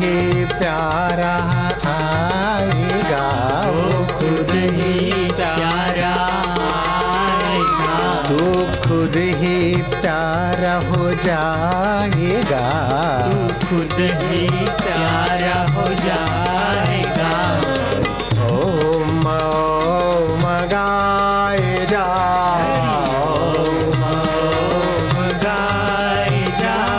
ही प्यारा आएगा वो खुद ही प्यारा आएगा। तू खुद ही प्यारा हो जाएगा। तू खुद ही प्यारा हो जाएगा। ओम ओम जा।